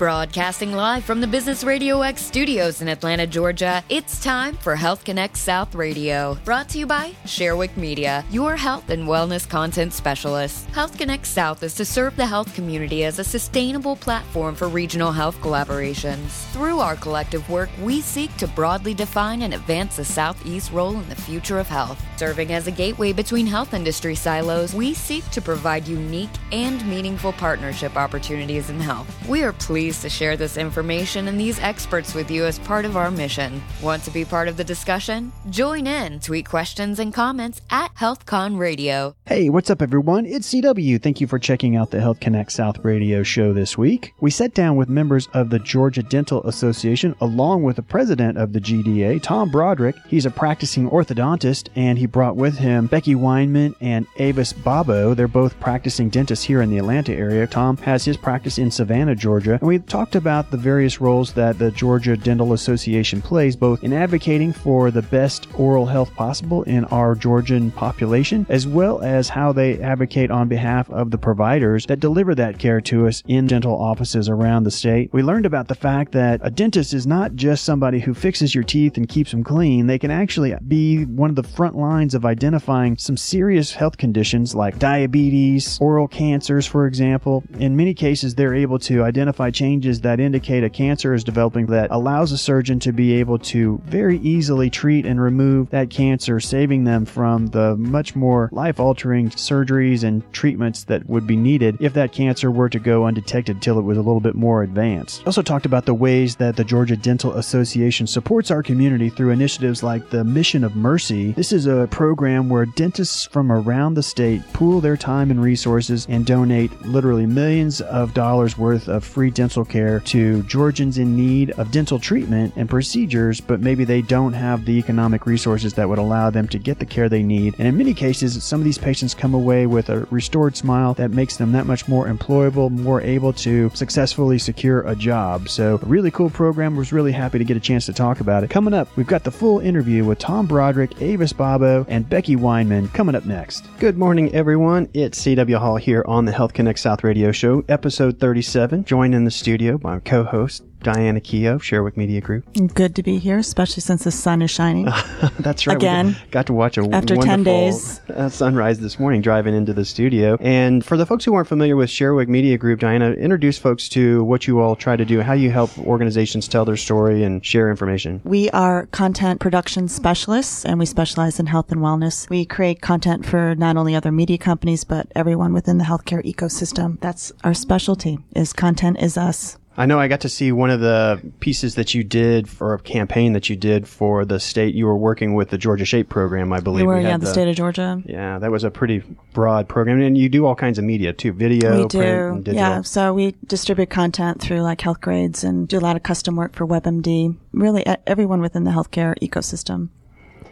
Broadcasting live from the Business Radio X studios in Atlanta, Georgia, it's time for Health Connect South Radio. Brought to you by Sharewick Media, your health and wellness content specialist. Health Connect South is to serve the health community as a sustainable platform for regional health collaborations. Through our collective work, we seek to broadly define and advance the Southeast role in the future of health. Serving as a gateway between health industry silos, we seek to provide unique and meaningful partnership opportunities in health. We are pleased to share this information and these experts with you as part of our mission. Want to be part of the discussion? Join in, tweet questions and comments at HealthCon Radio. Hey, what's up, everyone? It's CW. Thank you for checking out the Health Connect South radio show this week. We sat down with members of the Georgia Dental Association along with the president of the GDA, Tom Broderick. He's a practicing orthodontist and he brought with him Becky Weinman and Avis Babo. They're both practicing dentists here in the Atlanta area. Tom has his practice in Savannah, Georgia. And we talked about the various roles that the Georgia Dental Association plays, both in advocating for the best oral health possible in our Georgian population, as well as how they advocate on behalf of the providers that deliver that care to us in dental offices around the state. We learned about the fact that a dentist is not just somebody who fixes your teeth and keeps them clean, they can actually be one of the front lines of identifying some serious health conditions like diabetes, oral cancers, for example. In many cases, they're able to identify changes that indicate a cancer is developing that allows a surgeon to be able to very easily treat and remove that cancer, saving them from the much more life altering surgeries and treatments that would be needed if that cancer were to go undetected till it was a little bit more advanced. Also talked about the ways that the Georgia Dental Association supports our community through initiatives like the Mission of Mercy. This is a program where dentists from around the state pool their time and resources and donate literally millions of dollars worth of free dental care to Georgians in need of dental treatment and procedures, but maybe they don't have the economic resources that would allow them to get the care they need. And in many cases, some of these patients come away with a restored smile that makes them that much more employable, more able to successfully secure a job. So, a really cool program. Was really happy to get a chance to talk about it. Coming up, we've got the full interview with Tom Broderick, Avis Babo, and Becky Weinman coming up next. Good morning, everyone. It's CW Hall here on the Health Connect South Radio Show, episode 37. Joined in the studio my co-host Diana Keough, Sharewick Media Group. Good to be here, especially since the sun is shining. That's right. Again. Got to watch a After 10 days. uh, sunrise this morning driving into the studio. And for the folks who aren't familiar with Sharewick Media Group, Diana, introduce folks to what you all try to do, how you help organizations tell their story and share information. We are content production specialists and we specialize in health and wellness. We create content for not only other media companies, but everyone within the healthcare ecosystem. That's our specialty is content is us. I know I got to see one of the pieces that you did for a campaign that you did for the state. You were working with the Georgia Shape program, I believe. We were, We yeah, had the, state of Georgia. Yeah, that was a pretty broad program. And you do all kinds of media too video, we print, and do. digital. Yeah. So we distribute content through like Healthgrades and do a lot of custom work for WebMD. Really, everyone within the healthcare ecosystem.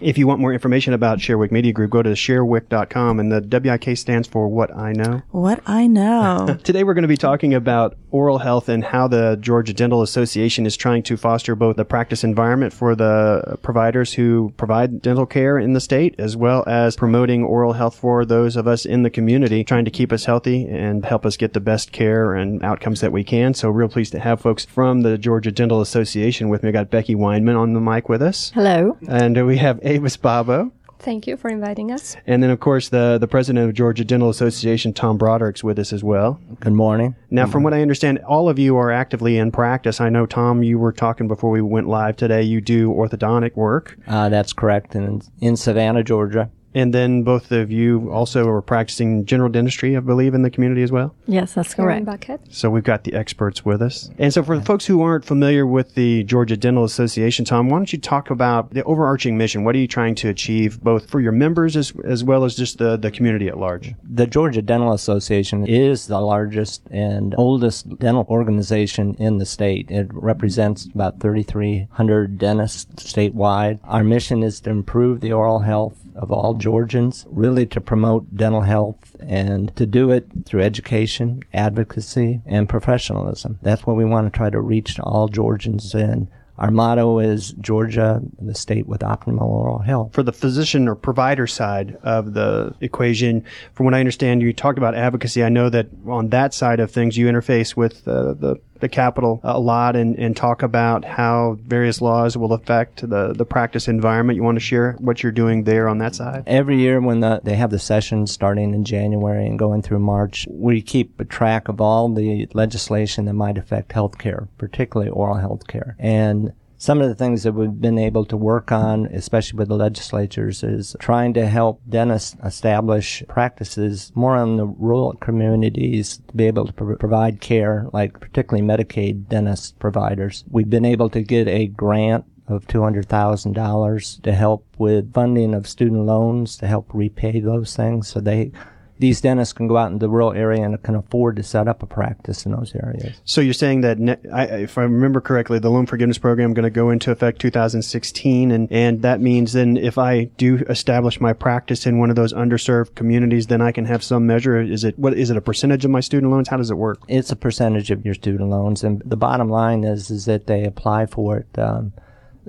If you want more information about Sharewick Media Group, go to sharewick.com and the WIK stands for What I Know. What I know. Today we're going to be talking about oral health and how the Georgia Dental Association is trying to foster both the practice environment for the providers who provide dental care in the state as well as promoting oral health for those of us in the community trying to keep us healthy and help us get the best care and outcomes that we can. So real pleased to have folks from the Georgia Dental Association with me. I got Becky Weinman on the mic with us. Hello. And we have Avis Babo. Thank you for inviting us. And then, of course, the, the president of Georgia Dental Association, Tom Broderick's with us as well. Good morning. Now, from what I understand, all of you are actively in practice. I know, Tom, you were talking before we went live today. You do orthodontic work. Uh, that's correct. And in Savannah, Georgia. And then both of you also are practicing general dentistry, I believe, in the community as well. Yes, that's correct. Bucket. So we've got the experts with us. And so for the folks who aren't familiar with the Georgia Dental Association, Tom, why don't you talk about the overarching mission? What are you trying to achieve both for your members as, as well as just the, the community at large? The Georgia Dental Association is the largest and oldest dental organization in the state. It represents about 3,300 dentists statewide. Our mission is to improve the oral health of all Georgians, really to promote dental health and to do it through education, advocacy, and professionalism. That's what we want to try to reach all Georgians and our motto is Georgia, the state with optimal oral health. For the physician or provider side of the equation, from what I understand, you talked about advocacy. I know that on that side of things, you interface with uh, the the Capitol a lot and, and talk about how various laws will affect the, the practice environment. You want to share what you're doing there on that side? Every year when the, they have the sessions starting in January and going through March, we keep a track of all the legislation that might affect healthcare, particularly oral health care. And some of the things that we've been able to work on, especially with the legislatures, is trying to help dentists establish practices more on the rural communities to be able to pro- provide care, like particularly Medicaid dentist providers. We've been able to get a grant of $200,000 to help with funding of student loans to help repay those things so they these dentists can go out in the rural area and can afford to set up a practice in those areas. So you're saying that, ne- I, if I remember correctly, the loan forgiveness program going to go into effect 2016, and and that means then if I do establish my practice in one of those underserved communities, then I can have some measure. Is it what is it a percentage of my student loans? How does it work? It's a percentage of your student loans, and the bottom line is is that they apply for it. Um,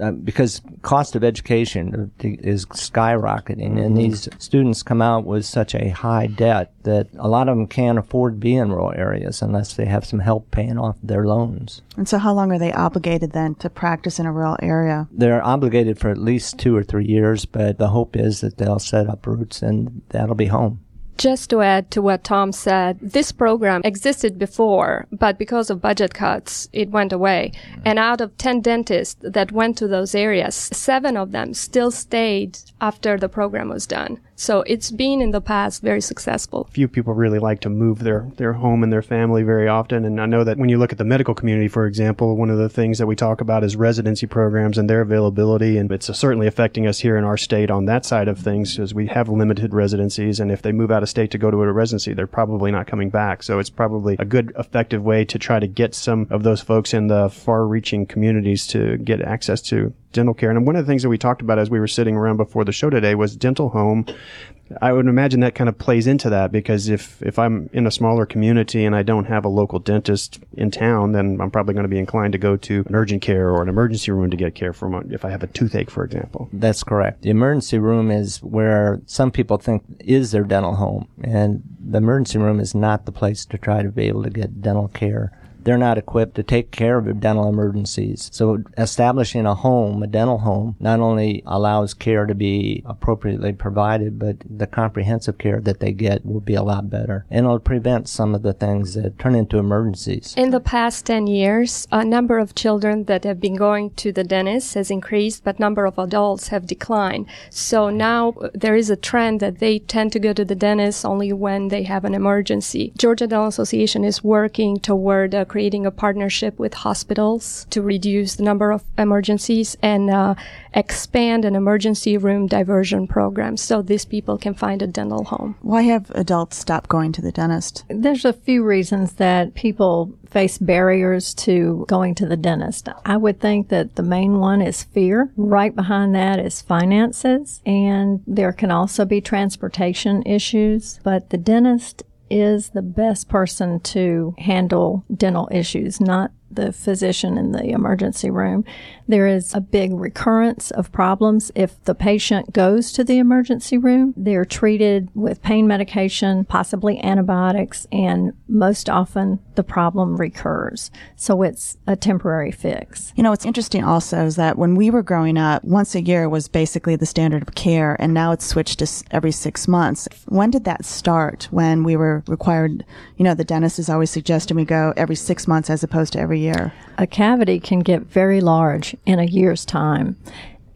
uh, because cost of education is skyrocketing, and these students come out with such a high debt that a lot of them can't afford to be in rural areas unless they have some help paying off their loans. And so, how long are they obligated then to practice in a rural area? They're obligated for at least two or three years, but the hope is that they'll set up roots and that'll be home. Just to add to what Tom said, this program existed before, but because of budget cuts, it went away. And out of 10 dentists that went to those areas, seven of them still stayed after the program was done. So it's been in the past very successful. Few people really like to move their, their home and their family very often. And I know that when you look at the medical community, for example, one of the things that we talk about is residency programs and their availability. And it's certainly affecting us here in our state on that side of things as we have limited residencies. And if they move out of state to go to a residency, they're probably not coming back. So it's probably a good, effective way to try to get some of those folks in the far reaching communities to get access to dental care. And one of the things that we talked about as we were sitting around before the show today was dental home. I would imagine that kind of plays into that because if, if I'm in a smaller community and I don't have a local dentist in town, then I'm probably going to be inclined to go to an urgent care or an emergency room to get care for my, if I have a toothache, for example. That's correct. The emergency room is where some people think is their dental home, and the emergency room is not the place to try to be able to get dental care they're not equipped to take care of dental emergencies. So establishing a home, a dental home, not only allows care to be appropriately provided, but the comprehensive care that they get will be a lot better. And it'll prevent some of the things that turn into emergencies. In the past 10 years, a number of children that have been going to the dentist has increased, but number of adults have declined. So now there is a trend that they tend to go to the dentist only when they have an emergency. Georgia Dental Association is working toward uh, creating a partnership with hospitals to reduce the number of emergencies and uh, expand an emergency room diversion program so these people can find a dental home. Why have adults stopped going to the dentist? There's a few reasons that people face barriers to going to the dentist. I would think that the main one is fear. Right behind that is finances, and there can also be transportation issues. But the dentist is the best person to handle dental issues, not the physician in the emergency room. There is a big recurrence of problems if the patient goes to the emergency room. They're treated with pain medication, possibly antibiotics, and most often the problem recurs. So it's a temporary fix. You know, what's interesting also is that when we were growing up, once a year was basically the standard of care, and now it's switched to every six months. When did that start? When we were required, you know, the dentist is always suggesting we go every six months as opposed to every year. A cavity can get very large in a year's time.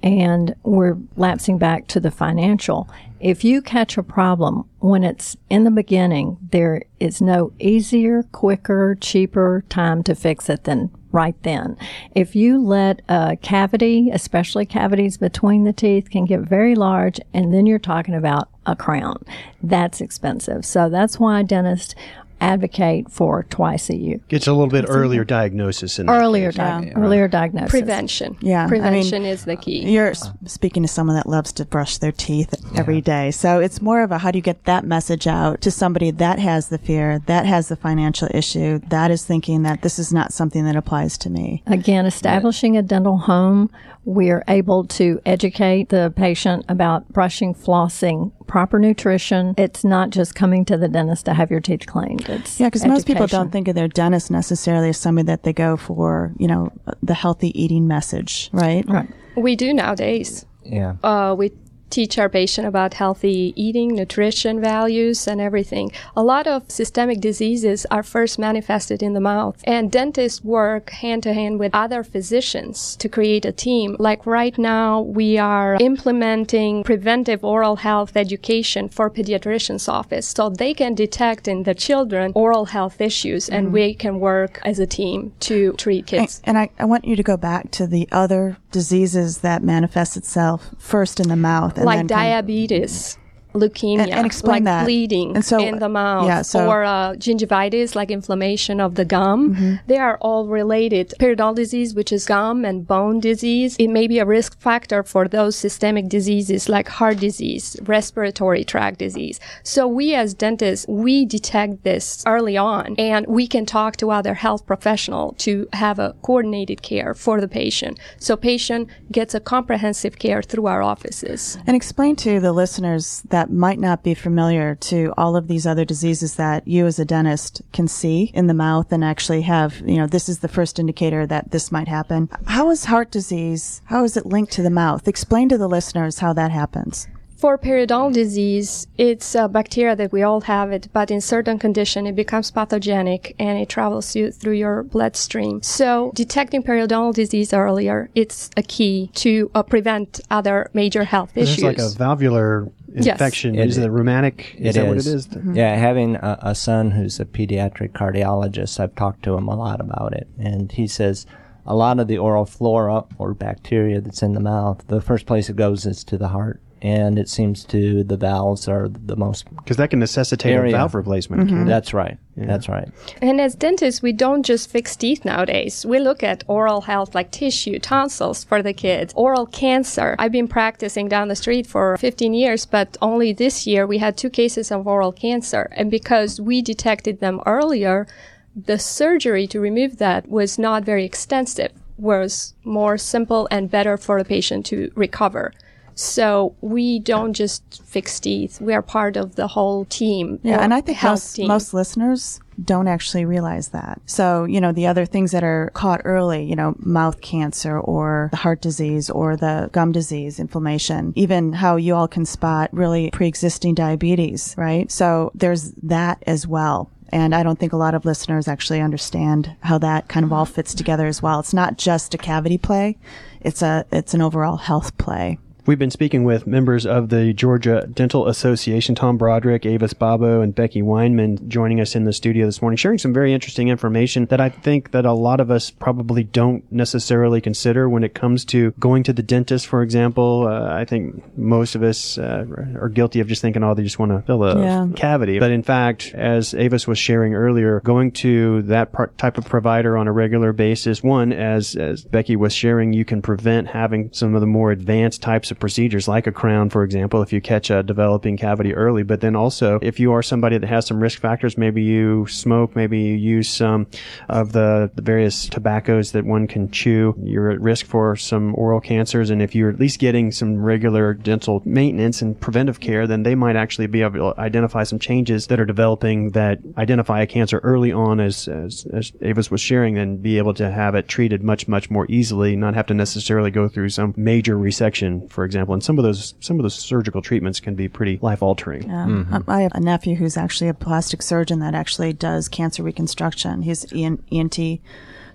And we're lapsing back to the financial. If you catch a problem when it's in the beginning, there is no easier, quicker, cheaper time to fix it than right then. If you let a cavity, especially cavities between the teeth, can get very large, and then you're talking about a crown. That's expensive. So that's why dentists advocate for twice a year. It's a little bit earlier diagnosis in earlier, di- Yeah. earlier diagnosis. Prevention. Yeah, I Prevention mean, is the key. You're s- speaking to someone that loves to brush their teeth every day. So it's more of a how do you get that message out to somebody that has the fear, that has the financial issue, that is thinking that this is not something that applies to me. Again, establishing a dental home, we're able to educate the patient about brushing, flossing proper nutrition. It's not just coming to the dentist to have your teeth cleaned. It's Yeah, because most people don't think of their dentist necessarily as somebody that they go for, you know, the healthy eating message, right? Right. We do nowadays. Yeah. uh, we teach our patient about healthy eating, nutrition values, and everything. A lot of systemic diseases are first manifested in the mouth, and dentists work hand to hand with other physicians to create a team. Like right now, we are implementing preventive oral health education for pediatricians' office, so they can detect in the children oral health issues, and mm-hmm. we can work as a team to treat And, kids. and I, I want you to go back to the other diseases that manifest itself first in the mouth. Like then diabetes, leukemia, And- and explain like that. bleeding And so- in the mouth, yeah, so- or uh, gingivitis, like inflammation of the gum. Mm-hmm. They are all related. Periodontal disease, which is gum and bone disease, it may be a risk factor for those systemic diseases like heart disease, respiratory tract disease. So we as dentists, we detect this early on, and we can talk to other health professional to have a coordinated care for the patient. So patient gets a comprehensive care through our offices. And explain to the listeners that might not be familiar to all of these other diseases that you as a dentist can see in the mouth and actually have, you know, this is the first indicator that this might happen. How is heart disease, how is it linked to the mouth? Explain to the listeners how that happens. For periodontal disease, it's a bacteria that we all have it, but in certain condition it becomes pathogenic and it travels you through your bloodstream. So detecting periodontal disease earlier, it's a key to uh, prevent other major health There's issues. like a valvular Yes. infection. It- is it rheumatic? Is it that what it is. is? Mm-hmm. Yeah, having a, a son who's a pediatric cardiologist, I've talked to him a lot about it, and he says a lot of the oral flora or bacteria that's in the mouth, the first place it goes is to the heart, and it seems to the valves are the most. Because that can necessitate Area. a valve replacement. can't it? That's right. That's right. And as dentists, we don't just fix teeth nowadays. We look at oral health like tissue, tonsils for the kids, oral cancer. I've been practicing down the street for 15 years, but only this year we had two cases of oral cancer. And because we detected them earlier, the surgery to remove that was not very extensive, was more simple and better for the patient to recover. So we don't just fix teeth. We are part of the whole team. Yeah, and I think most, team. most listeners don't actually realize that. So, you know, the other things that are caught early, you know, mouth cancer or the heart disease or the gum disease, inflammation, even how you all can spot really pre-existing diabetes, right? So there's that as well. And I don't think a lot of listeners actually understand how that kind of all fits together as well. It's not just a cavity play. It's a, it's an overall health play. We've been speaking with members of the Georgia Dental Association, Tom Broderick, Avis Babo, and Becky Weinman joining us in the studio this morning, sharing some very interesting information that I think that a lot of us probably don't necessarily consider when it comes to going to the dentist, for example. Uh, I think most of us uh, are guilty of just thinking, oh, they just want to fill a Yeah. cavity. But in fact, as Avis was sharing earlier, going to that part, type of provider on a regular basis, one, as, as Becky was sharing, you can prevent having some of the more advanced types of procedures like a crown, for example, if you catch a developing cavity early. But then also, if you are somebody that has some risk factors, maybe you smoke, maybe you use some of the, the various tobaccos that one can chew, you're at risk for some oral cancers. And if you're at least getting some regular dental maintenance and preventive care, then they might actually be able to identify some changes that are developing that identify a cancer early on, as, as, as Avis was sharing, and be able to have it treated much, much more easily, not have to necessarily go through some major resection, for example. And some of those, some of those surgical treatments can be pretty life altering. Um, um, I have a nephew who's actually a plastic surgeon that actually does cancer reconstruction. He's an ENT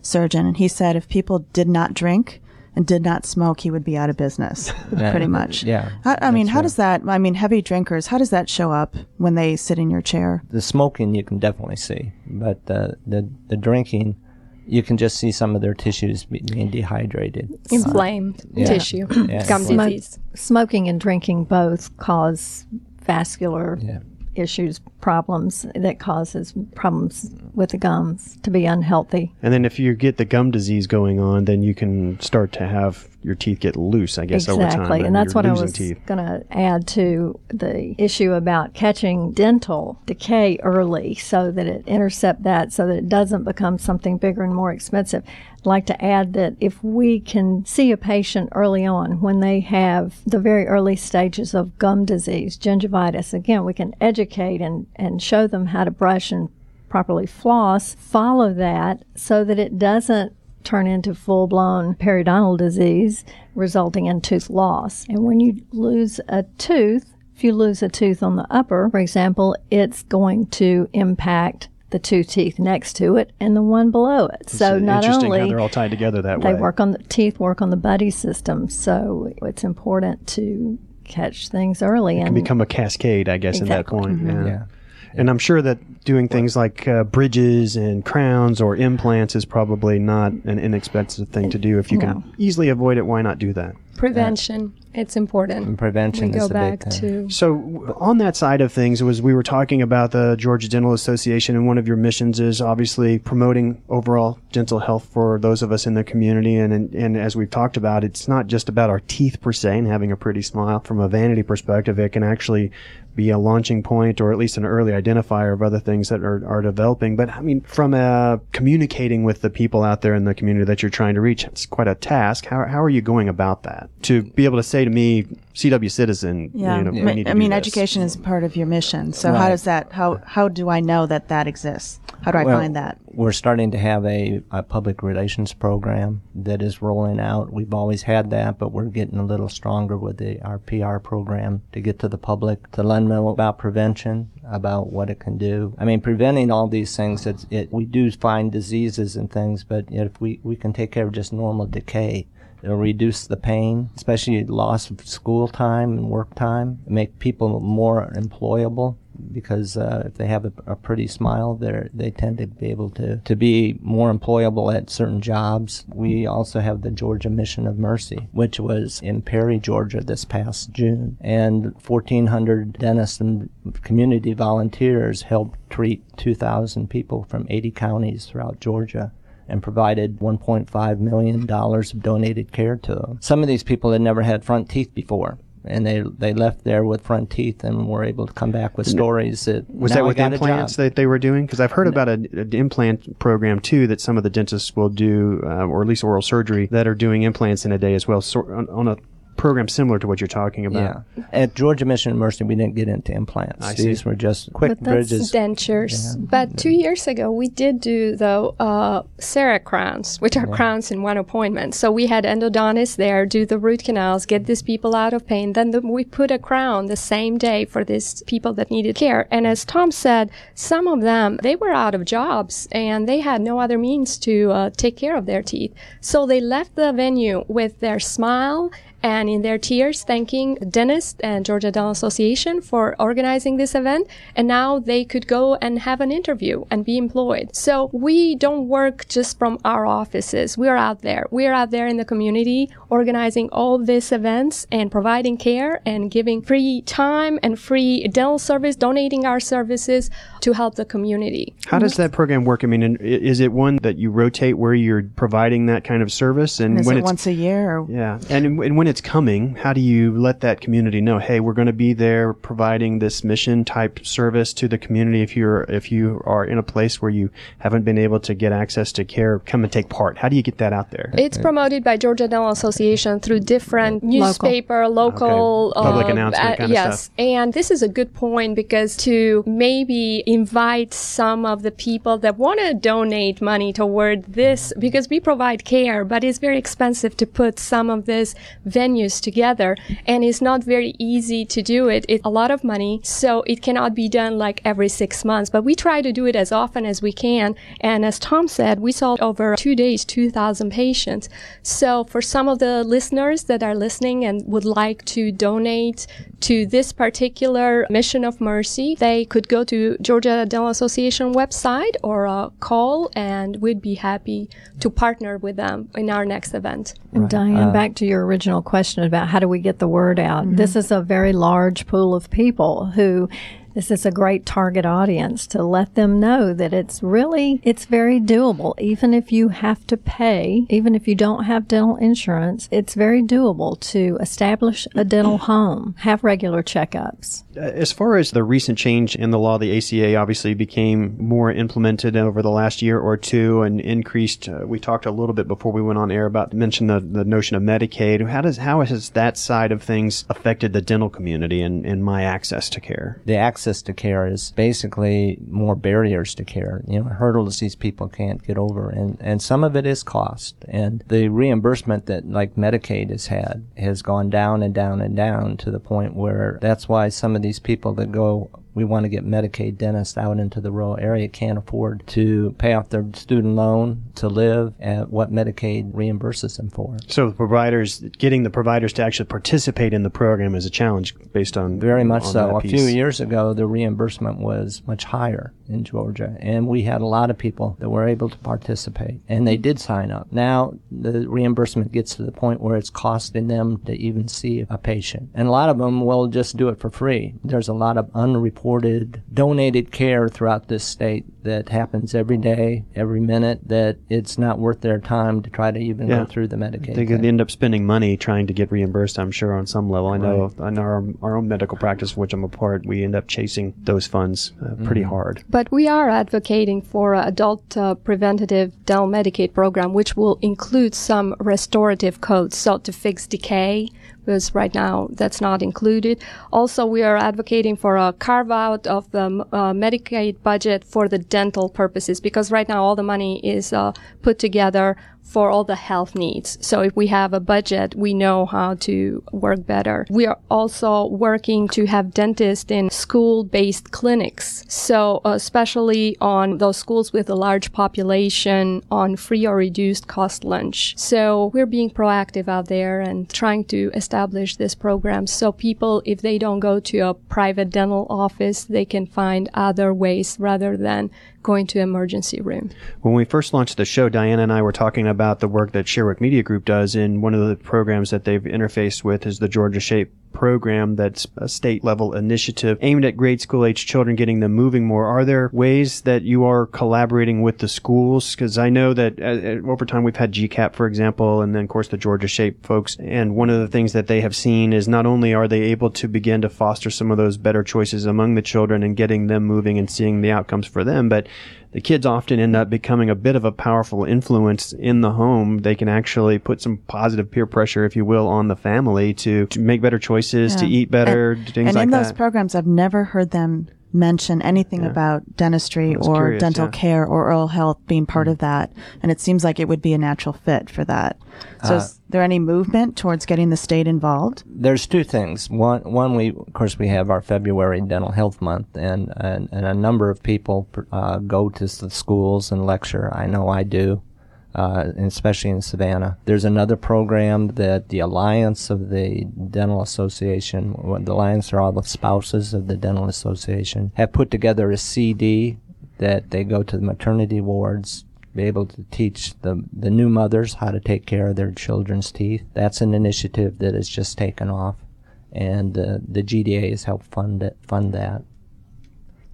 surgeon, and he said if people did not drink and did not smoke, he would be out of business, pretty much. yeah, I, I mean, how right. does that? I mean, heavy drinkers. How does that show up when they sit in your chair? The smoking you can definitely see, but the the, the drinking, you can just see some of their tissues being dehydrated. inflamed uh, Yeah. tissue, Yeah. gum Smoke- disease. Smoking and drinking both cause vascular Yeah. Issues, problems that causes problems with the gums to be unhealthy. And then if you get the gum disease going on, then you can start to have your teeth get loose, I guess, exactly. over time. and that's what I was going to add to the issue about catching dental decay early so that it intercept that so that it doesn't become something bigger and more expensive. Like to add that if we can see a patient early on when they have the very early stages of gum disease, gingivitis, again, we can educate and, and show them how to brush and properly floss, follow that so that it doesn't turn into full blown periodontal disease, resulting in tooth loss. And when you lose a tooth, if you lose a tooth on the upper, for example, it's going to impact the two teeth next to it and the one below it. so not interesting only how they're all tied together that they way. They work on the teeth work on the buddy system, so it's important to catch things early can and become a cascade, I guess, Exactly. at that point. Mm-hmm. Yeah. Yeah. And I'm sure that doing things like uh, bridges and crowns or implants is probably not an inexpensive thing to do. If you No. can easily avoid it, why not do that? Prevention, it's important. And prevention we is go the back big thing. to So w- on that side of things, was we were talking about the Georgia Dental Association, and one of your missions is obviously promoting overall dental health for those of us in the community. And, and and as we've talked about, it's not just about our teeth per se and having a pretty smile. From a vanity perspective, it can actually be a launching point or at least an early identifier of other things that are, are developing. But I mean, from uh, communicating with the people out there in the community that you're trying to reach, it's quite a task. How, how are you going about that? To be able to say to me, CW citizen, Yeah, you know, we need to I mean, education is part of your mission. So how does that? How how do I know that that exists? How do I Well, find that? We're starting to have a, a public relations program that is rolling out. We've always had that, but we're getting a little stronger with the, our PR program to get to the public, to let them know about prevention, about what it can do. I mean, preventing all these things, it's, it, we do find diseases and things, but if we, we can take care of just normal decay, It'll reduce the pain, especially loss of school time and work time, make people more employable because uh, if they have a, a pretty smile, they they tend to be able to, to be more employable at certain jobs. We also have the Georgia Mission of Mercy, which was in Perry, Georgia this past June. And 1,400 dentists and community volunteers helped treat 2,000 people from 80 counties throughout Georgia and provided $1.5 million of donated care to them. Some of these people had never had front teeth before. And they they left there with front teeth and were able to come back with stories that Was that with implants that they were doing? Because I've heard about an implant program too that some of the dentists will do, uh, or at least oral surgery, that are doing implants in a day as well, so, on, on a program similar to what you're talking about. Yeah. At Georgia Mission Mercy, we didn't get into implants. I These see. were just quick but that's bridges. dentures. But two years ago, we did do though uh, CEREC crowns, which are crowns in one appointment. So we had endodontists there do the root canals, get these people out of pain. Then the, we put a crown the same day for these people that needed care. And as Tom said, some of them they were out of jobs and they had no other means to uh, take care of their teeth. So they left the venue with their smile and in their tears thanking the dentist and Georgia Dental Association for organizing this event. And now they could go and have an interview and be employed. So we don't work just from our offices. We are out there. We are out there in the community organizing all these events and providing care and giving free time and free dental service, donating our services to help the community. How does that program work? I mean, is it one that you rotate where you're providing that kind of service? And Is when it it's once a year? Or, Yeah, and and when it's coming, how do you let that community know? Hey, we're going to be there providing this mission type service to the community. If you're if you are in a place where you haven't been able to get access to care, come and take part. How do you get that out there? It's promoted by Georgia Dental Association through different newspaper, local, Okay. Public uh, announcement uh, kind of yes. stuff. And this is a good point because to maybe invite some of the people that want to donate money toward this, because we provide care, but it's very expensive to put some of these venues together, and it's not very easy to do it. It's a lot of money, so it cannot be done like every six months. But we try to do it as often as we can. And as Tom said, we saw over two days 2,000 patients. So for some of the listeners that are listening and would like to donate to this particular mission of mercy, they could go to Georgia Dental Association website or uh, call, and we'd be happy to partner with them in our next event. And Diane, back to your original question about how do we get the word out. This mm-hmm. is a very large pool of people who this is a great target audience to let them know that it's really it's very doable. Even if you have to pay even if you don't have dental insurance it's very doable to establish a dental home have regular checkups. Uh, as far as the recent change in the law the ACA obviously became more implemented over the last year or two and increased uh, we talked a little bit before we went on air about mention the, the notion of Medicaid. How does how has that side of things affected the dental community and, and my access to care? The access access to care is basically more barriers to care, you know, hurdles these people can't get over. And, and some of it is cost. And the reimbursement that like Medicaid has had has gone down and down and down to the point where that's why some of these people that go we want to get Medicaid dentists out into the rural area can't afford to pay off their student loan to live at what Medicaid reimburses them for. So the providers getting the providers to actually participate in the program is a challenge based on very much on so. A few years ago, the reimbursement was much higher in Georgia, and we had a lot of people that were able to participate, and they did sign up. Now the reimbursement gets to the point where it's costing them to even see a patient, and a lot of them will just do it for free. There's a lot of unreported supported, donated care throughout this state that happens every day, every minute, that it's not worth their time to try to even yeah. go through the Medicaid. They could end up spending money trying to get reimbursed, I'm sure, on some level. I know right. in our, our own medical practice, which I'm a part, we end up chasing those funds uh, pretty mm-hmm. hard. But we are advocating for an adult uh, preventative dental Medicaid program, which will include some restorative codes, so to fix decay, because right now that's not included. Also, we are advocating for a carve out of the uh, Medicaid budget for the dental purposes because right now all the money is uh, put together for all the health needs. So if we have a budget, we know how to work better. We are also working to have dentists in school-based clinics. So uh, especially on those schools with a large population on free or reduced cost lunch. So we're being proactive out there and trying to establish this program so people, if they don't go to a private dental office, they can find other ways rather than going to emergency room. When we first launched the show, Diana and I were talking about the work that Sharewick Media Group does, and one of the programs that they've interfaced with is the Georgia Shape program that's a state level initiative aimed at grade school age children, getting them moving more. Are there ways that you are collaborating with the schools? Because I know that uh, uh over time we've had GCAP, for example, and then of course the Georgia Shape folks. And one of the things that they have seen is not only are they able to begin to foster some of those better choices among the children and getting them moving and seeing the outcomes for them, but the kids often end up becoming a bit of a powerful influence in the home. They can actually put some positive peer pressure, if you will, on the family to, to make better choices, yeah. to eat better, and, things and like that. And in those programs, I've never heard them mention anything yeah. about dentistry or curious, dental yeah. care or oral health being part mm-hmm. of that. And it seems like it would be a natural fit for that. So, uh, is there any movement towards getting the state involved? There's two things. One, one we of course we have our February Dental Health Month, and and, and a number of people uh, go to the schools and lecture. I know I do uh, especially in Savannah. There's another program that the Alliance of the Dental Association, the Alliance are all the spouses of the Dental Association, have put together a CD that they go to the maternity wards be able to teach the the new mothers how to take care of their children's teeth. That's an initiative that has just taken off, and uh, the GDA has helped fund it, fund that.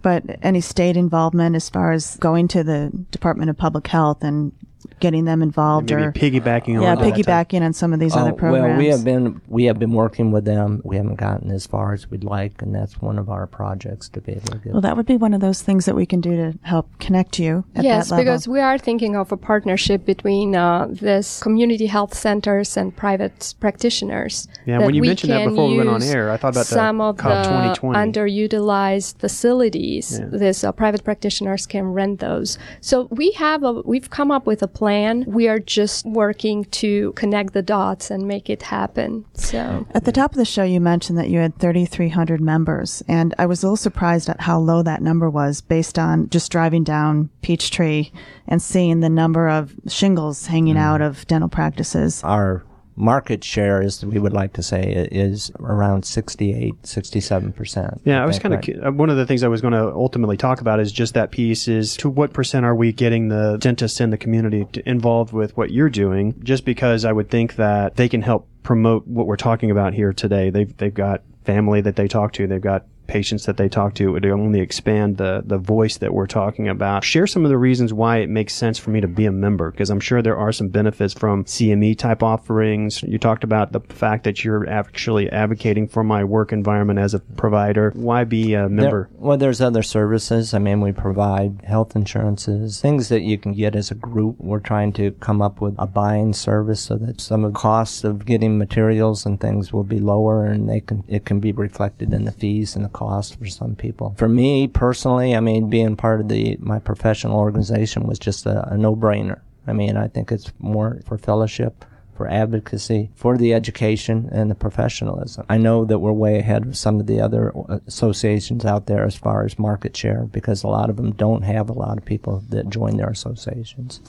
But any state involvement as far as going to the Department of Public Health and getting them involved Maybe or piggybacking yeah piggybacking on some of these oh, other programs well we have been we have been working with them. We haven't gotten as far as we'd like and that's one of our projects to be able to get well that would be one of those things that we can do to help connect you yes because we are thinking of a partnership between uh, this community health centers and private practitioners yeah when you mentioned that before we went on air i thought about some of the 2020. underutilized facilities. Yeah. this uh, private practitioners can rent those. So we have a we've come up with a plan. We are just working to connect the dots and make it happen. So at the top of the show, you mentioned that you had 3,300 members, and I was a little surprised at how low that number was based on just driving down Peachtree and seeing the number of shingles hanging mm. out of dental practices. Our market share, is we would like to say, is around 68, 67%. Yeah, I, was kind of, right. one of the things I was going to ultimately talk about is just that piece is to what percent are we getting the dentists in the community involved with what you're doing? Just because I would think that they can help promote what we're talking about here today. They've, they've got family that they talk to. They've got patients that they talk to. It would only expand the, the voice that we're talking about. Share some of the reasons why it makes sense for me to be a member, because I'm sure there are some benefits from CME type offerings. You talked about the fact that you're actually advocating for my work environment as a provider. Why be a member? There, well, there's other services. I mean, we provide health insurances, things that you can get as a group. We're trying to come up with a buying service so that some of the costs of getting materials and things will be lower and they can, it can be reflected in the fees and the cost for some people. For me personally, I mean, being part of the, my professional organization was just a, a no-brainer. I mean, I think it's more for fellowship for advocacy, for the education and the professionalism. I know that we're way ahead of some of the other uh, associations out there as far as market share because a lot of them don't have a lot of people that join their associations.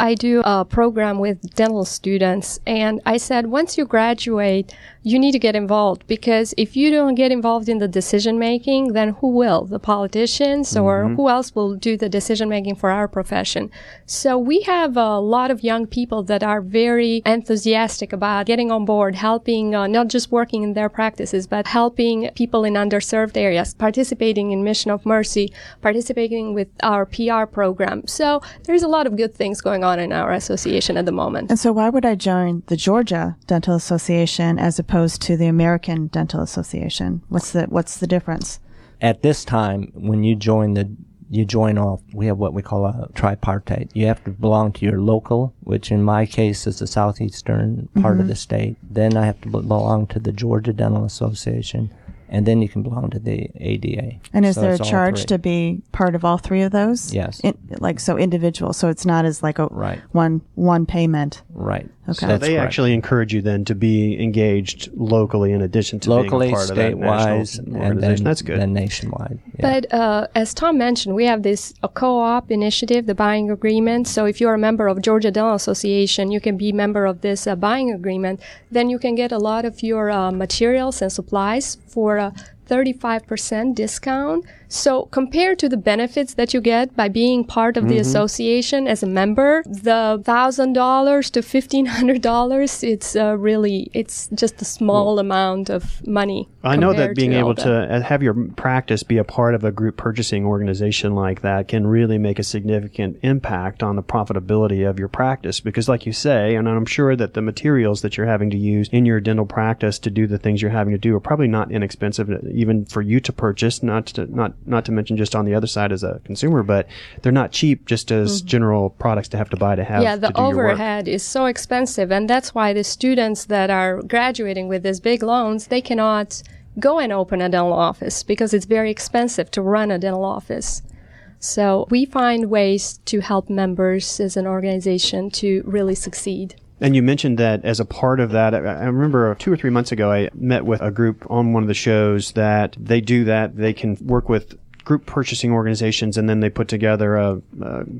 I do a program with dental students, and I said once you graduate, you need to get involved because if you don't get involved in the decision making, then who will? The politicians or mm-hmm. who else will do the decision making for our profession? So we have a lot of young people that are very enthusiastic about getting on board, helping, uh, not just working in their practices, but helping people in underserved areas, participating in Mission of Mercy, participating with our PR program. So there's a lot of good things going on in our association at the moment. And so why would I join the Georgia Dental Association as opposed opposed to the American Dental Association? What's the what's the difference? At this time, when you join the you join off. We have what we call a tripartite. You have to belong to your local, which in my case is the southeastern part mm-hmm. of the state. Then I have to belong to the Georgia Dental Association and then you can belong to the ADA. And is so there a charge to be part of all three of those? Yes. In, like so individual, so it's not as like a right. one one payment. Right. Okay. So they correct. actually encourage you then to be engaged locally in addition to locally, being a part statewide, of that and then, That's good. Then nationwide. Yeah. But uh, as Tom mentioned, we have this a co-op initiative, the buying agreement. So if you're a member of Georgia Dental Association, you can be member of this uh, buying agreement. Then you can get a lot of your uh, materials and supplies for a 35% discount so compared to the benefits that you get by being part of mm-hmm. the association as a member, the thousand dollars to fifteen hundred dollars, it's uh, really it's just a small well, amount of money. I know that being to able to uh, have your practice be a part of a group purchasing organization like that can really make a significant impact on the profitability of your practice. Because, like you say, and I'm sure that the materials that you're having to use in your dental practice to do the things you're having to do are probably not inexpensive, even for you to purchase. Not to, not not to mention just on the other side as a consumer, but they're not cheap just as mm-hmm. general products to have to buy to have. Yeah, the overhead is so expensive, and that's why the students that are graduating with these big loans they cannot go and open a dental office because it's very expensive to run a dental office. So we find ways to help members as an organization to really succeed. And you mentioned that as a part of that, I remember two or three months ago, I met with a group on one of the shows that they do that. They can work with group purchasing organizations, and then they put together a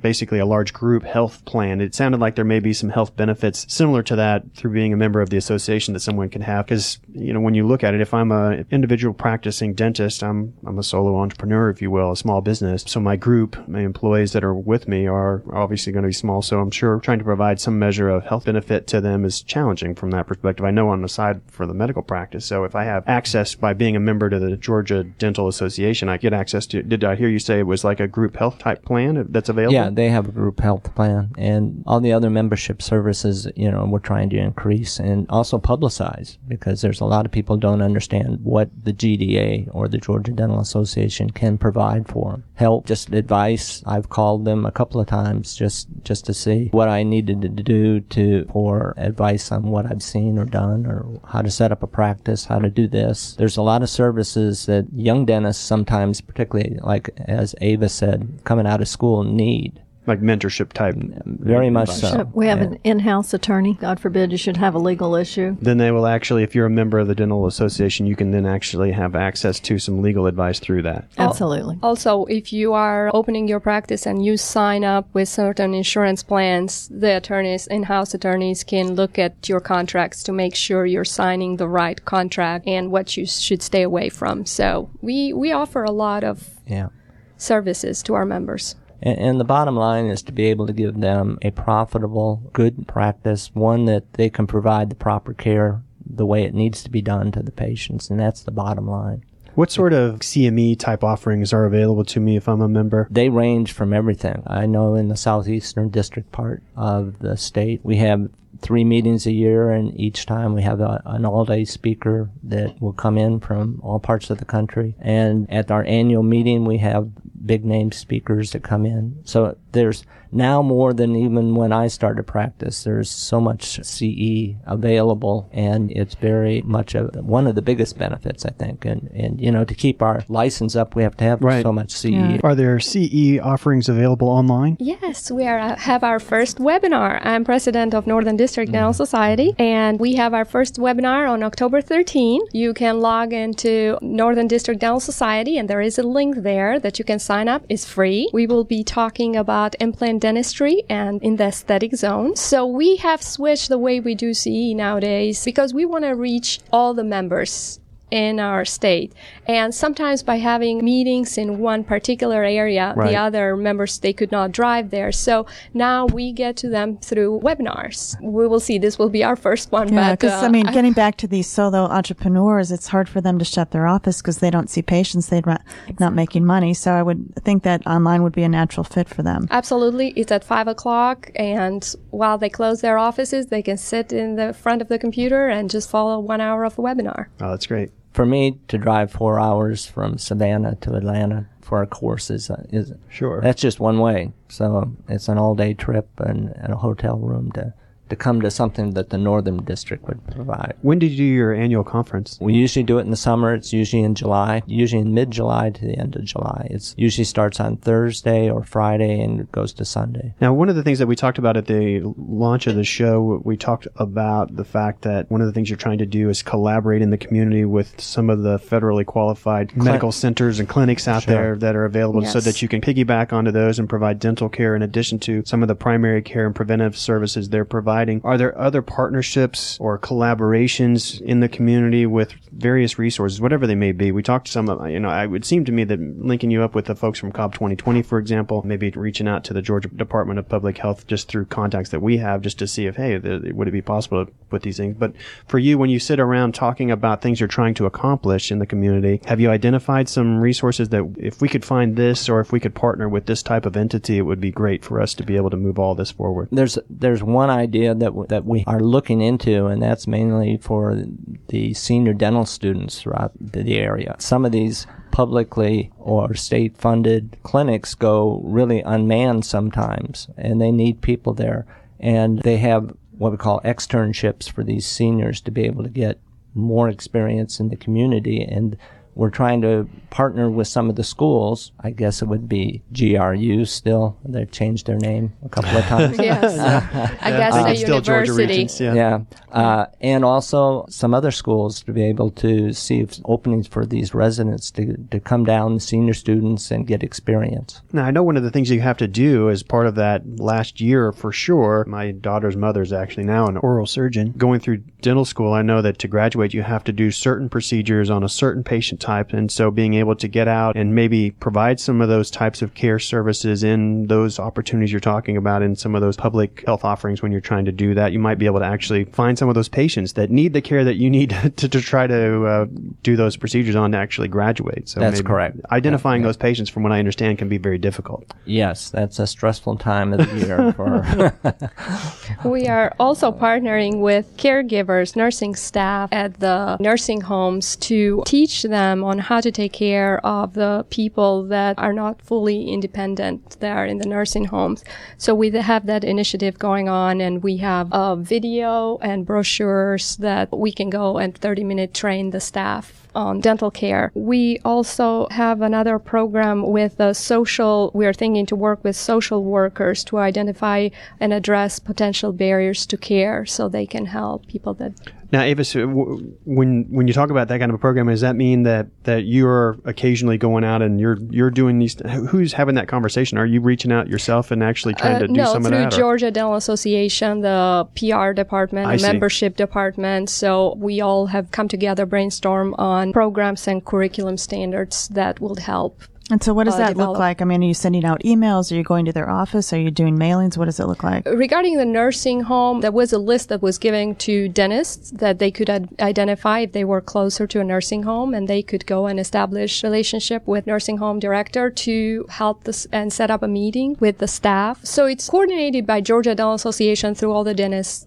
basically a large group health plan. It sounded like there may be some health benefits similar to that through being a member of the association that someone can have. Because you know, when you look at it, if I'm a individual practicing dentist, I'm I'm a solo entrepreneur, if you will, a small business. So my group, my employees that are with me are obviously going to be small. So I'm sure trying to provide some measure of health benefit to them is challenging from that perspective. I know on the side for the medical practice. So if I have access by being a member to the Georgia Dental Association, I get access to did I hear you say it was like a group health type plan that's available? Yeah, they have a group health plan, and all the other membership services, you know, we're trying to increase and also publicize because there's a lot of people don't understand what the GDA or the Georgia Dental Association can provide for them. Help, just advice. I've called them a couple of times just just to see what I needed to do to for advice on what I've seen or done or how to set up a practice, how to do this. There's a lot of services that young dentists sometimes, particularly like as Ava said, coming out of school need like mentorship type. Very much so. We have yeah. an in-house attorney. God forbid you should have a legal issue. Then they will actually, if you're a member of the dental association, you can then actually have access to some legal advice through that. Absolutely. Also, if you are opening your practice and you sign up with certain insurance plans, the attorneys, in-house attorneys, can look at your contracts to make sure you're signing the right contract and what you should stay away from. So we we offer a lot of yeah. services to our members. And, and, the bottom line is to be able to give them a profitable, good practice, one that they can provide the proper care the way it needs to be done to the patients. And that's the bottom line. What sort of CME type offerings are available to me if I'm a member? They range from everything. I know in the southeastern district part of the state, we have three meetings a year, and each time we have a, an all day speaker that will come in from all parts of the country. And at our annual meeting, we have big name speakers that come in. So there's now more than even when I started practice. There's so much CE available, and it's very much a, one of the biggest benefits, I think. And and you know, to keep our license up, we have to have Right. so much CE. Yeah. Are there CE offerings available online? Yes, we are, uh, have our first webinar. I'm president of Northern District Dental mm-hmm. Society, and we have our first webinar on October 13. You can log into Northern District Dental Society, and there is a link there that you can sign up. is free. We will be talking about implant dentistry and in the aesthetic zone. So we have switched the way we do CE nowadays because we want to reach all the members in our state. And sometimes by having meetings in one particular area, Right. the other members they could not drive there. So now we get to them through webinars. We will see. This will be our first one. Yeah, but because uh, I mean, getting back to these solo entrepreneurs, it's hard for them to shut their office because they don't see patients. They're ra- not making money. So I would think that online would be a natural fit for them. Absolutely. It's at five o'clock, and while they close their offices, they can sit in the front of the computer and just follow one hour of the webinar. Oh, that's great. For me to drive four hours from Savannah to Atlanta for a course is, is Sure. that's just one way. So it's an all day trip and, and a hotel room to, to come to something that the Northern District would provide. When did you do your annual conference? We usually do it in the summer. It's usually in July, usually in mid July to the end of July. It usually starts on Thursday or Friday and goes to Sunday. Now, one of the things that we talked about at the launch of the show, we talked about the fact that one of the things you're trying to do is collaborate in the community with some of the federally qualified medical centers and clinics out there that are available so that you can piggyback onto those and provide dental care in addition to some of the primary care and preventive services they're providing. Are there other partnerships or collaborations in the community with various resources, whatever they may be? We talked to some of, you know, it would seem to me that linking you up with the folks from COP 2020, for example, maybe reaching out to the Georgia Department of Public Health just through contacts that we have just to see if, hey, th- would it be possible to put these things? But for you, when you sit around talking about things you're trying to accomplish in the community, have you identified some resources that if we could find this or if we could partner with this type of entity, it would be great for us to be able to move all this forward? There's there's one idea that w- that we are looking into, and that's mainly for the senior dental students throughout the, the area. Some of these publicly or state funded clinics go really unmanned sometimes, and they need people there, and they have what we call externships for these seniors to be able to get more experience in the community and we're trying to partner with some of the schools. I guess it would be GRU still. They've changed their name a couple of times. Yes. I guess I think it's still Georgia university. Regents, yeah. yeah. Uh, and also some other schools to be able to see if openings for these residents to, to come down, senior students, and get experience. Now, I know one of the things you have to do as part of that last year for sure. My daughter's mother is actually now an oral surgeon. Going through dental school, I know that to graduate, you have to do certain procedures on a certain patient type. And so being able to get out and maybe provide some of those types of care services in those opportunities you're talking about in some of those public health offerings when you're trying to do that, you might be able to actually find some of those patients that need the care that you need to, to try to uh, do those procedures on to actually graduate. So That's maybe correct. Identifying those patients, from what I understand, can be very difficult. Yes, that's a stressful time of the year for. We are also partnering with caregivers, nursing staff at the nursing homes to teach them on how to take care of the people that are not fully independent there in the nursing homes. So we have that initiative going on and we have a video and brochures that we can go and 30 minute train the staff on dental care. We also have another program with the social, we are thinking to work with social workers to identify and address potential barriers to care so they can help people that Now, Avis, uh, when when you talk about that kind of a program, does that mean that that you're occasionally going out and you're you're doing these? Who's having that conversation? Are you reaching out yourself and actually trying Uh, to do no, some of through that? or- Georgia Dental Association, the PR department, I the see. membership department. So we all have come together, brainstorm on programs and curriculum standards that will help And so, what does uh, that develop. look like? I mean, are you sending out emails? Are you going to their office? Are you doing mailings? What does it look like? Regarding the nursing home, there was a list that was given to dentists that they could ad- identify if they were closer to a nursing home and they could go and establish relationship with nursing home director to help this and set up a meeting with the staff. So it's coordinated by Georgia Dental Association through all the dentists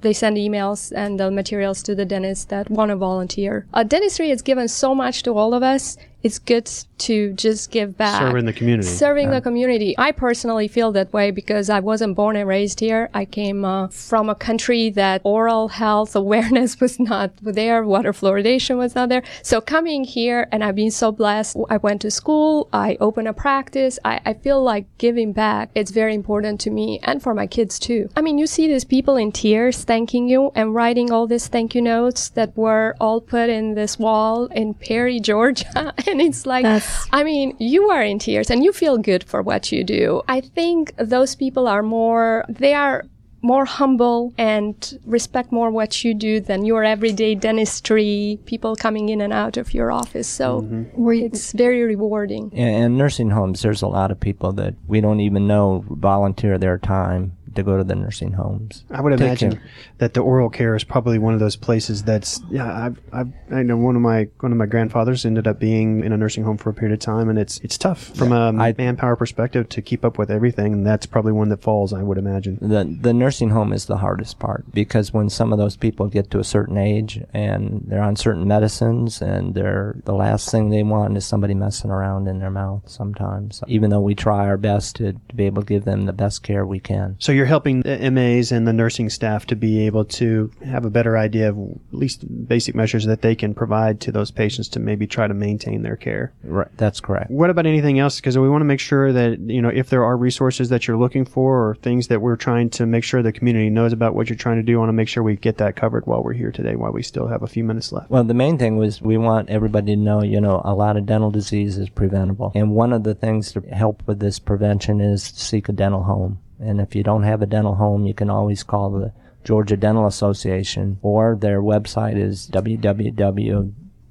they send emails and the materials to the dentists that want to volunteer. Uh, dentistry has given so much to all of us. It's good to just give back. Serving the community. Serving the community. I personally feel that way because I wasn't born and raised here. I came uh, from a country that oral health awareness was not there, water fluoridation was not there. So coming here, and I've been so blessed. I went to school, I opened a practice. I, I feel like giving back. It's very important to me and for my kids too. I mean, you see these people in tears thanking you and writing all these thank you notes that were all put in this wall in Perry, Georgia. And it's like, That's- I mean, you are in tears and you feel good for what you do. I think those people are more, they are more humble and respect more what you do than your everyday dentistry, people coming in and out of your office. So mm-hmm. Were you, it's very rewarding. And, and nursing homes, there's a lot of people that we don't even know volunteer their time to go to the nursing homes. I would Take imagine care. that the oral care is probably one of those places that's yeah. I've, I've I know one of my one of my grandfathers ended up being in a nursing home for a period of time, and it's it's tough from a I- manpower perspective to keep up with everything. And that's probably one that falls. I would imagine. The the nursing home is the hardest part because when some of those people get to a certain age and they're on certain medicines and they're the last thing they want is somebody messing around in their mouth sometimes. Even though we try our best to, to be able to give them the best care we can. So you're helping the MAs and the nursing staff to be able to have a better idea of at least basic measures that they can provide to those patients to maybe try to maintain their care. Right, that's correct. What about anything else? Because we want to make sure that, you know, if there are resources that you're looking for or things that we're trying to make sure the community knows about what you're trying to do, I want to make sure we get that covered while we're here today, while we still have a few minutes left. Well, the main thing was we want everybody to know, you know, a lot of dental disease is preventable. And one of the things to help with this prevention is seek a dental home. And if you don't have a dental home, you can always call the Georgia Dental Association or their website is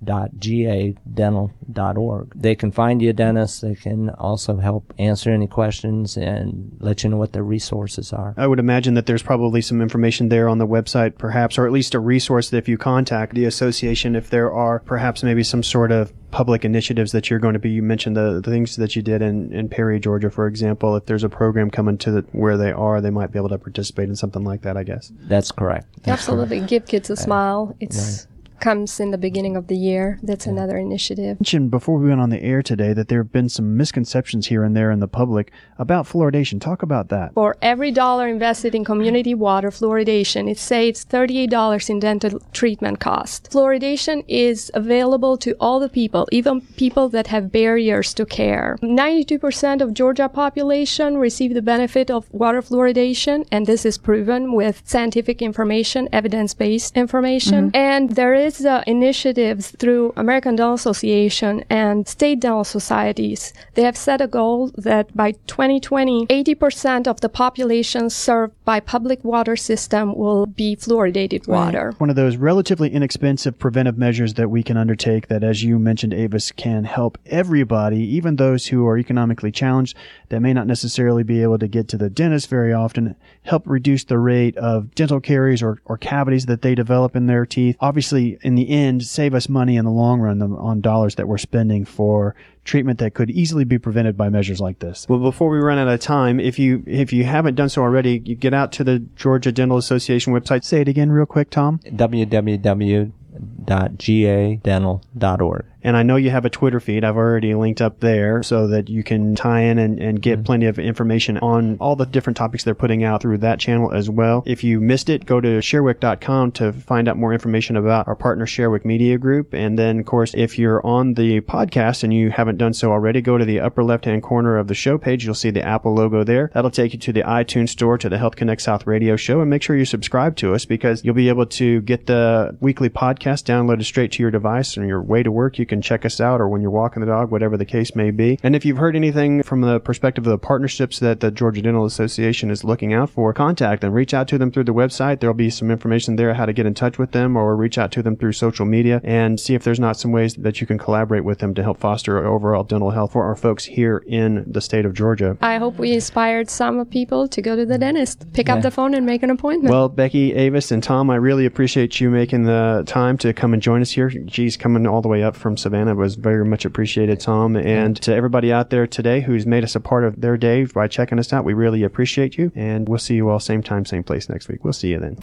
www.gadental.org. They can find you a dentist. They can also help answer any questions and let you know what their resources are. I would imagine that there's probably some information there on the website, perhaps, or at least a resource that if you contact the association, if there are perhaps maybe some sort of public initiatives that you're going to be. You mentioned the, the things that you did in, in Perry, Georgia, for example. If there's a program coming to the, where they are, they might be able to participate in something like that, I guess. That's correct. That's Absolutely. Give kids a smile. It's comes in the beginning of the year. That's another initiative. mentioned before we went on the air today that there have been some misconceptions here and there in the public about fluoridation. Talk about that. For every dollar invested in community water fluoridation, it saves $38 in dental treatment cost. Fluoridation is available to all the people, even people that have barriers to care. 92% of Georgia population receive the benefit of water fluoridation, and this is proven with scientific information, evidence-based information. Mm-hmm. And there is uh, initiatives through American Dental Association and state dental societies. They have set a goal that by 2020, 80% of the population served by public water system will be fluoridated water. One of those relatively inexpensive preventive measures that we can undertake that, as you mentioned, Avis, can help everybody, even those who are economically challenged that may not necessarily be able to get to the dentist very often, help reduce the rate of dental caries or, or cavities that they develop in their teeth. Obviously, in the end, save us money in the long run um, on dollars that we're spending for treatment that could easily be prevented by measures like this. Well, before we run out of time, if you if you haven't done so already, you get out to the Georgia Dental Association website. Say it again real quick, Tom. www.gadental.org. And I know you have a Twitter feed. I've already linked up there so that you can tie in and, and get mm-hmm. plenty of information on all the different topics they're putting out through that channel as well. If you missed it, go to sharewick.com to find out more information about our partner Sharewick Media Group. And then, of course, if you're on the podcast and you haven't done so already, go to the upper left hand corner of the show page. You'll see the Apple logo there. That'll take you to the iTunes store to the Health Connect South radio show. And make sure you subscribe to us because you'll be able to get the weekly podcast downloaded straight to your device on your way to work. You can can check us out or when you're walking the dog, whatever the case may be. And if you've heard anything from the perspective of the partnerships that the Georgia Dental Association is looking out for, contact them. Reach out to them through the website. There'll be some information there how to get in touch with them or reach out to them through social media and see if there's not some ways that you can collaborate with them to help foster overall dental health for our folks here in the state of Georgia. I hope we inspired some people to go to the dentist, pick up the phone and make an appointment. Well, Becky, Avis, and Tom, I really appreciate you making the time to come and join us here. Geez, coming all the way up from Savannah was very much appreciated, Tom. And to everybody out there today who's made us a part of their day by checking us out, we really appreciate you. And we'll see you all same time, same place next week. We'll see you then.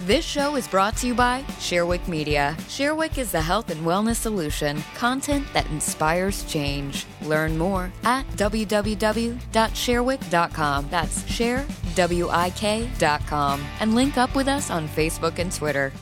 This show is brought to you by Sharewick Media. Sharewick is the health and wellness solution, content that inspires change. Learn more at www.sharewick.com. That's share, W I K.com. And link up with us on Facebook and Twitter.